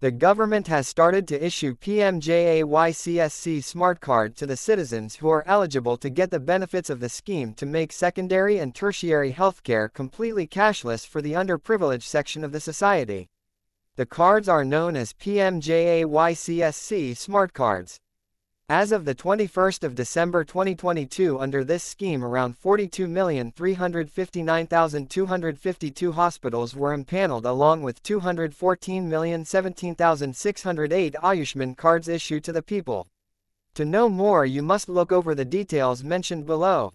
The government has started to issue PMJAYCSC smart card to the citizens who are eligible to get the benefits of the scheme to make secondary and tertiary healthcare completely cashless for the underprivileged section of the society. The cards are known as PMJAYCSC smart cards. As of the 21st of December 2022 under this scheme around 42,359,252 hospitals were impaneled along with 214,017,608 Ayushman cards issued to the people. To know more you must look over the details mentioned below.